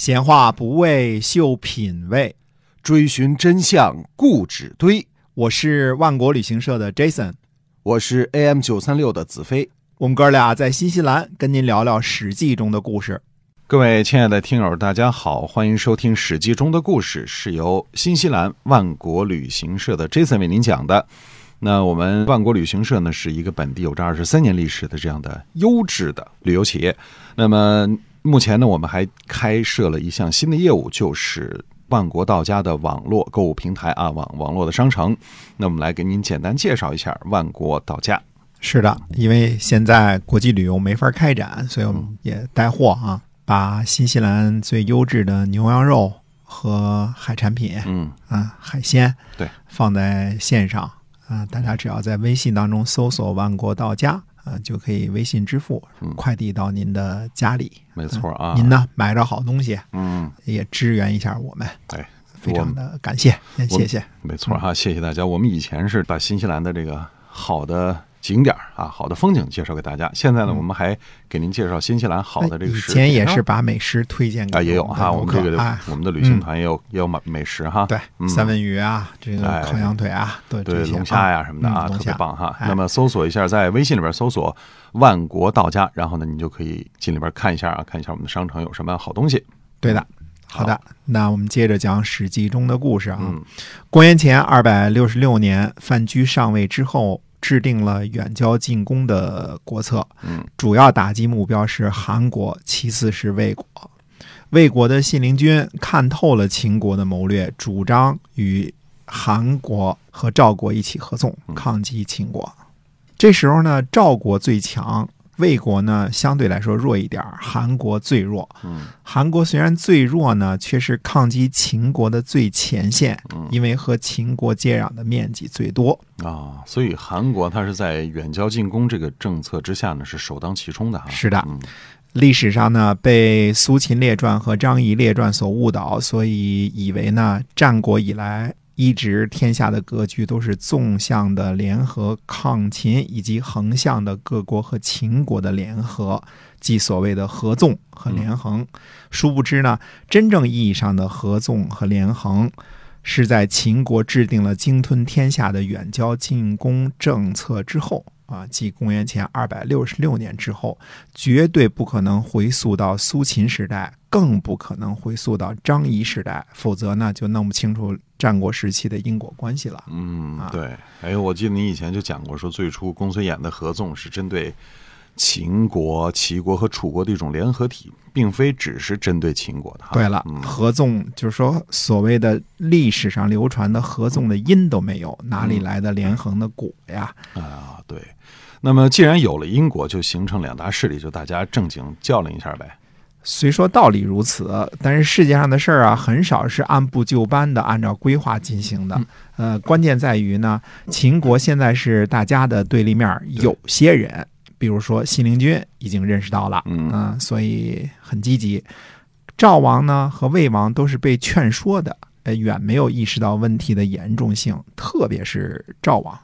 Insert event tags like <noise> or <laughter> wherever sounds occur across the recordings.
闲话不为秀品味，追寻真相固执堆。我是万国旅行社的 Jason，我是 AM 九三六的子飞。我们哥俩在新西兰跟您聊聊《史记》中的故事。各位亲爱的听友，大家好，欢迎收听《史记》中的故事，是由新西兰万国旅行社的 Jason 为您讲的。那我们万国旅行社呢，是一个本地有着二十三年历史的这样的优质的旅游企业。那么目前呢，我们还开设了一项新的业务，就是万国到家的网络购物平台啊，网网络的商城。那我们来给您简单介绍一下万国到家。是的，因为现在国际旅游没法开展，所以我们也带货啊，把新西兰最优质的牛羊肉和海产品，嗯啊，海鲜，对，放在线上啊，大家只要在微信当中搜索“万国到家”啊，就可以微信支付，嗯快递到您的家里。没错啊。您呢，买着好东西，嗯，也支援一下我们，对，非常的感谢，先谢谢。没错哈，谢谢大家。我们以前是把新西兰的这个好的景点啊，好的风景介绍给大家。现在呢，我们还给您介绍新西兰好的这个以前也是把美食推荐给啊，也有哈，我们这个哎，我们的旅行团也有也有美美食哈，对，嗯三文鱼啊，这个哎烤羊腿啊，对对龙虾呀啊什么的啊，特别棒哈。哎那么搜索一下，在微信里边搜索“万国到家”，然后呢，你就可以进里边看一下啊，看一下我们的商城有什么好东西。对的。好的，那我们接着讲《史记》中的故事啊。嗯公元前二百六十六年，范雎上位之后，制定了远交近攻的国策，嗯主要打击目标是韩国，其次是魏国。魏国的信陵君看透了秦国的谋略，主张与韩国和赵国一起合纵，抗击秦国。这时候呢，赵国最强，魏国呢相对来说弱一点，韩国最弱。嗯韩国虽然最弱呢，却是抗击秦国的最前线，嗯因为和秦国接壤的面积最多。啊，所以韩国它是在远交近攻这个政策之下呢，是首当其冲的哈。是的嗯历史上呢，被苏秦列传和张仪列传所误导，所以以为呢，战国以来一直天下的格局都是纵向的联合抗秦，以及横向的各国和秦国的联合，即所谓的合纵和连横。殊不知呢，真正意义上的合纵和连横。是在秦国制定了鲸吞天下的远交近攻政策之后啊，即公元前二百六十六年之后，绝对不可能回溯到苏秦时代，更不可能回溯到张仪时代，否则呢就弄不清楚战国时期的因果关系了。啊，嗯对。哎，我记得你以前就讲过，说最初公孙衍的合纵是针对秦国、齐国和楚国的一种联合体，并非只是针对秦国的。对了，嗯合纵就是说所谓的历史上流传的合纵的因都没有，哪里来的连横的果呀？啊，对。那么既然有了因果，就形成两大势力，就大家正经较量一下呗。虽说道理如此，但是世界上的事儿啊，很少是按部就班的按照规划进行的。呃，关键在于呢，秦国现在是大家的对立面，有些人，比如说信陵君已经认识到了，嗯啊所以很积极。赵王呢和魏王都是被劝说的，呃，远没有意识到问题的严重性，特别是赵王。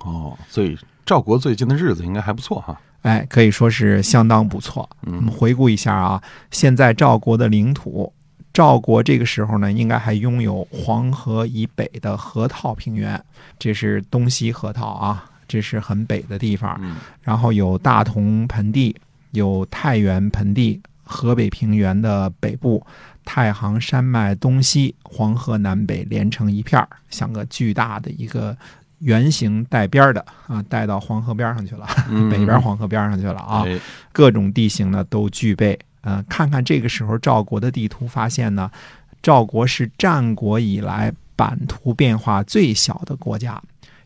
哦，所以赵国最近的日子应该还不错哈。哎，可以说是相当不错。我们嗯回顾一下啊，现在赵国的领土，赵国这个时候呢，应该还拥有黄河以北的河套平原，这是东西河套啊，这是很北的地方。嗯然后有大同盆地，有太原盆地，河北平原的北部，太行山脉东西，黄河南北连成一片儿，像个巨大的一个圆形带边儿的啊，带到黄河边上去了，嗯北边黄河边上去了啊。哎各种地形呢都具备。呃，看看这个时候赵国的地图，发现呢，赵国是战国以来版图变化最小的国家。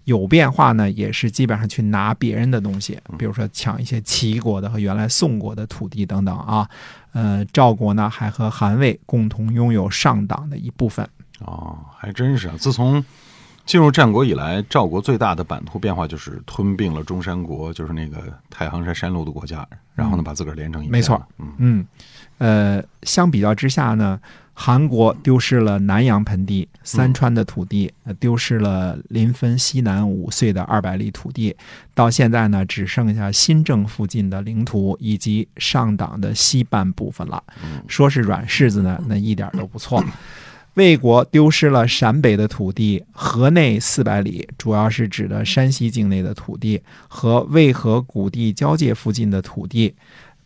有变化呢，也是基本上去拿别人的东西，比如说抢一些齐国的和原来宋国的土地等等啊。呃，赵国呢还和韩魏共同拥有上党的一部分。哦，还真是啊！自从进入战国以来，赵国最大的版图变化就是吞并了中山国，就是那个太行山山路的国家，然后呢，把自个儿连成一片。没错，嗯嗯，呃，相比较之下呢，韩国丢失了南阳盆地、三川的土地，呃丢失了临汾西南五岁的二百里土地，到现在呢，只剩下新郑附近的领土以及上党的西半部分了。说是软柿子呢，那一点都不错。魏国丢失了陕北的土地，河内四百里，主要是指的山西境内的土地和渭河谷地交界附近的土地。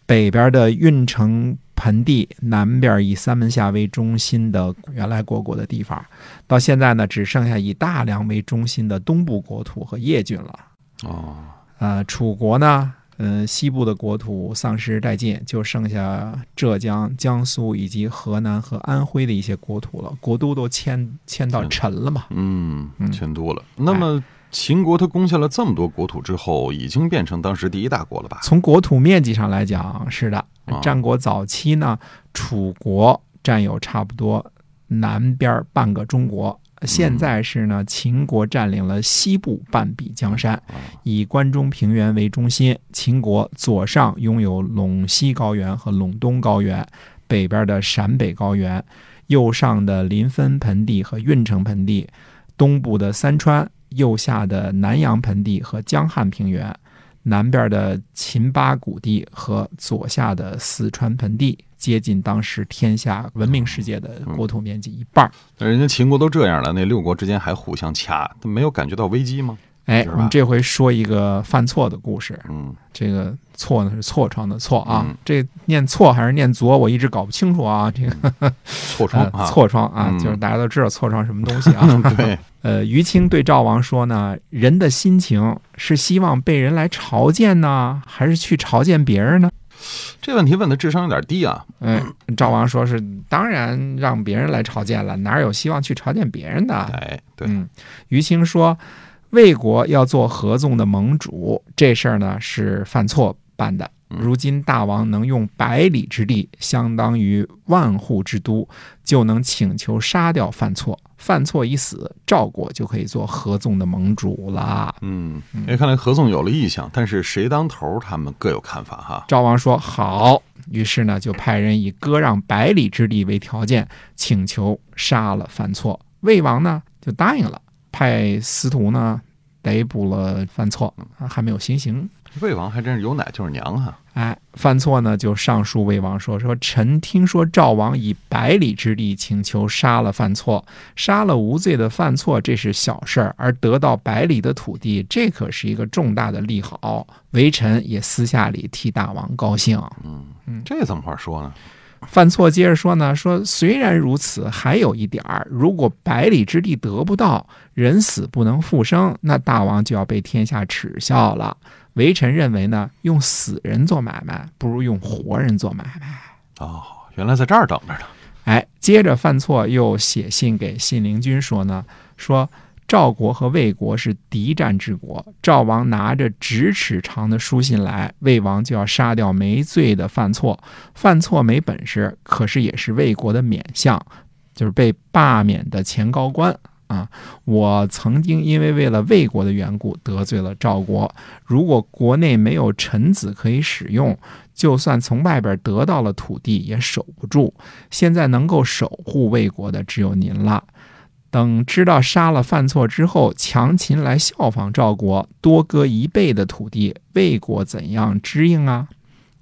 北边的运城盆地，南边以三门峡为中心的原来国国的地方，到现在呢，只剩下以大梁为中心的东部国土和叶郡了。哦，呃，楚国呢，嗯、西部的国土丧失殆尽，就剩下浙江、江苏以及河南和安徽的一些国土了，国都都迁迁到陈了嘛。嗯嗯，迁都了。那么秦国他攻下了这么多国土之后，已经变成当时第一大国了吧？从国土面积上来讲，是的啊。战国早期呢，楚国占有差不多南边半个中国。现在是呢，秦国占领了西部半壁江山，以关中平原为中心。秦国左上拥有陇西高原和陇东高原，北边的陕北高原，右上的临汾盆地和运城盆地，东部的三川，右下的南阳盆地和江汉平原。南边的秦巴谷地和左下的四川盆地，接近当时天下文明世界的国土面积一半儿。那人家秦国都这样了，那六国之间还互相掐，他没有感觉到危机吗？哎，我们这回说一个犯错的故事。嗯，这个错呢是痤疮的错啊，嗯这念错还是念左，我一直搞不清楚啊。这个 <laughs> 呃痤疮啊，痤疮啊，嗯就是大家都知道痤疮什么东西啊。<laughs> 对，<laughs> 呃，于青对赵王说呢，人的心情是希望被人来朝见呢，还是去朝见别人呢？这问题问的智商有点低啊。嗯，赵王说是当然让别人来朝见了，哪有希望去朝见别人的？哎，对，嗯，于青说，魏国要做合纵的盟主，这事儿呢是犯错办的。嗯如今大王能用百里之地，相当于万户之都，就能请求杀掉范错。范错一死，赵国就可以做合纵的盟主了。嗯，哎，看来合纵有了意向，但是谁当头，他们各有看法哈。赵王说好，于是呢就派人以割让百里之地为条件，请求杀了范错。魏王呢就答应了，派司徒呢逮捕了范错，啊还没有行刑。魏王还真是有奶就是娘哈。哎，犯错呢就上书魏王说说臣听说赵王以百里之地请求杀了犯错，杀了无罪的犯错这是小事儿，而得到百里的土地，这可是一个重大的利好。微臣也私下里替大王高兴。嗯这怎么话说呢？犯错接着说呢，说虽然如此，还有一点儿，如果百里之地得不到，人死不能复生，那大王就要被天下耻笑了。微臣认为呢，用死人做买卖，不如用活人做买卖。哦，原来在这儿等着呢。哎，接着犯错又写信给信陵君说呢，说赵国和魏国是敌战之国，赵王拿着咫尺长的书信来，魏王就要杀掉没罪的犯错，犯错没本事，可是也是魏国的免相，就是被罢免的前高官。啊，我曾经因为为了魏国的缘故得罪了赵国，如果国内没有臣子可以使用，就算从外边得到了土地也守不住。现在能够守护魏国的只有您了。等知道杀了犯错之后，强秦来效仿赵国，多割一倍的土地，魏国怎样支应啊？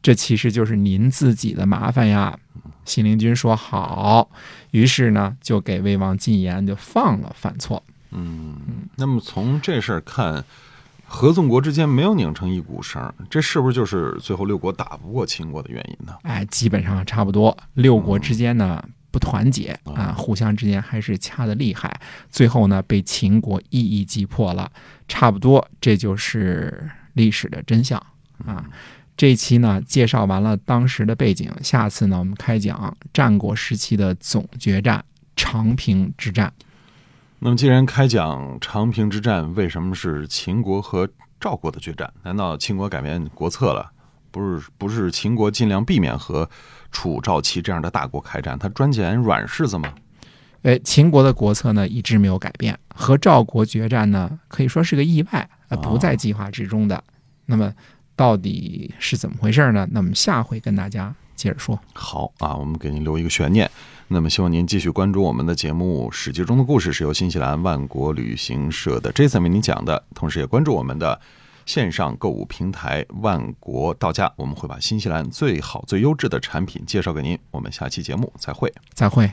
这其实就是您自己的麻烦呀。信陵君说好，于是呢就给魏王进言，就放了犯错。嗯，那么从这事儿看，合纵国之间没有拧成一股绳，这是不是就是最后六国打不过秦国的原因呢？哎，基本上差不多。六国之间呢不团结啊，互相之间还是掐的厉害，最后呢被秦国一一击破了。差不多，这就是历史的真相啊。这一期呢介绍完了当时的背景，下次呢我们开讲战国时期的总决战——长平之战。那么既然开讲长平之战，为什么是秦国和赵国的决战？难道秦国改变国策了？不是，不是秦国尽量避免和楚、赵、齐这样的大国开战，他专捡软柿子吗？哎，秦国的国策呢一直没有改变，和赵国决战呢可以说是个意外，呃，不在计划之中的。那么到底是怎么回事呢？那么下回跟大家接着说。好啊，我们给您留一个悬念。那么，希望您继续关注我们的节目《史记》中的故事，是由新西兰万国旅行社的 Jason 为您讲的。同时，也关注我们的线上购物平台万国到家，我们会把新西兰最好、最优质的产品介绍给您。我们下期节目再会。再会。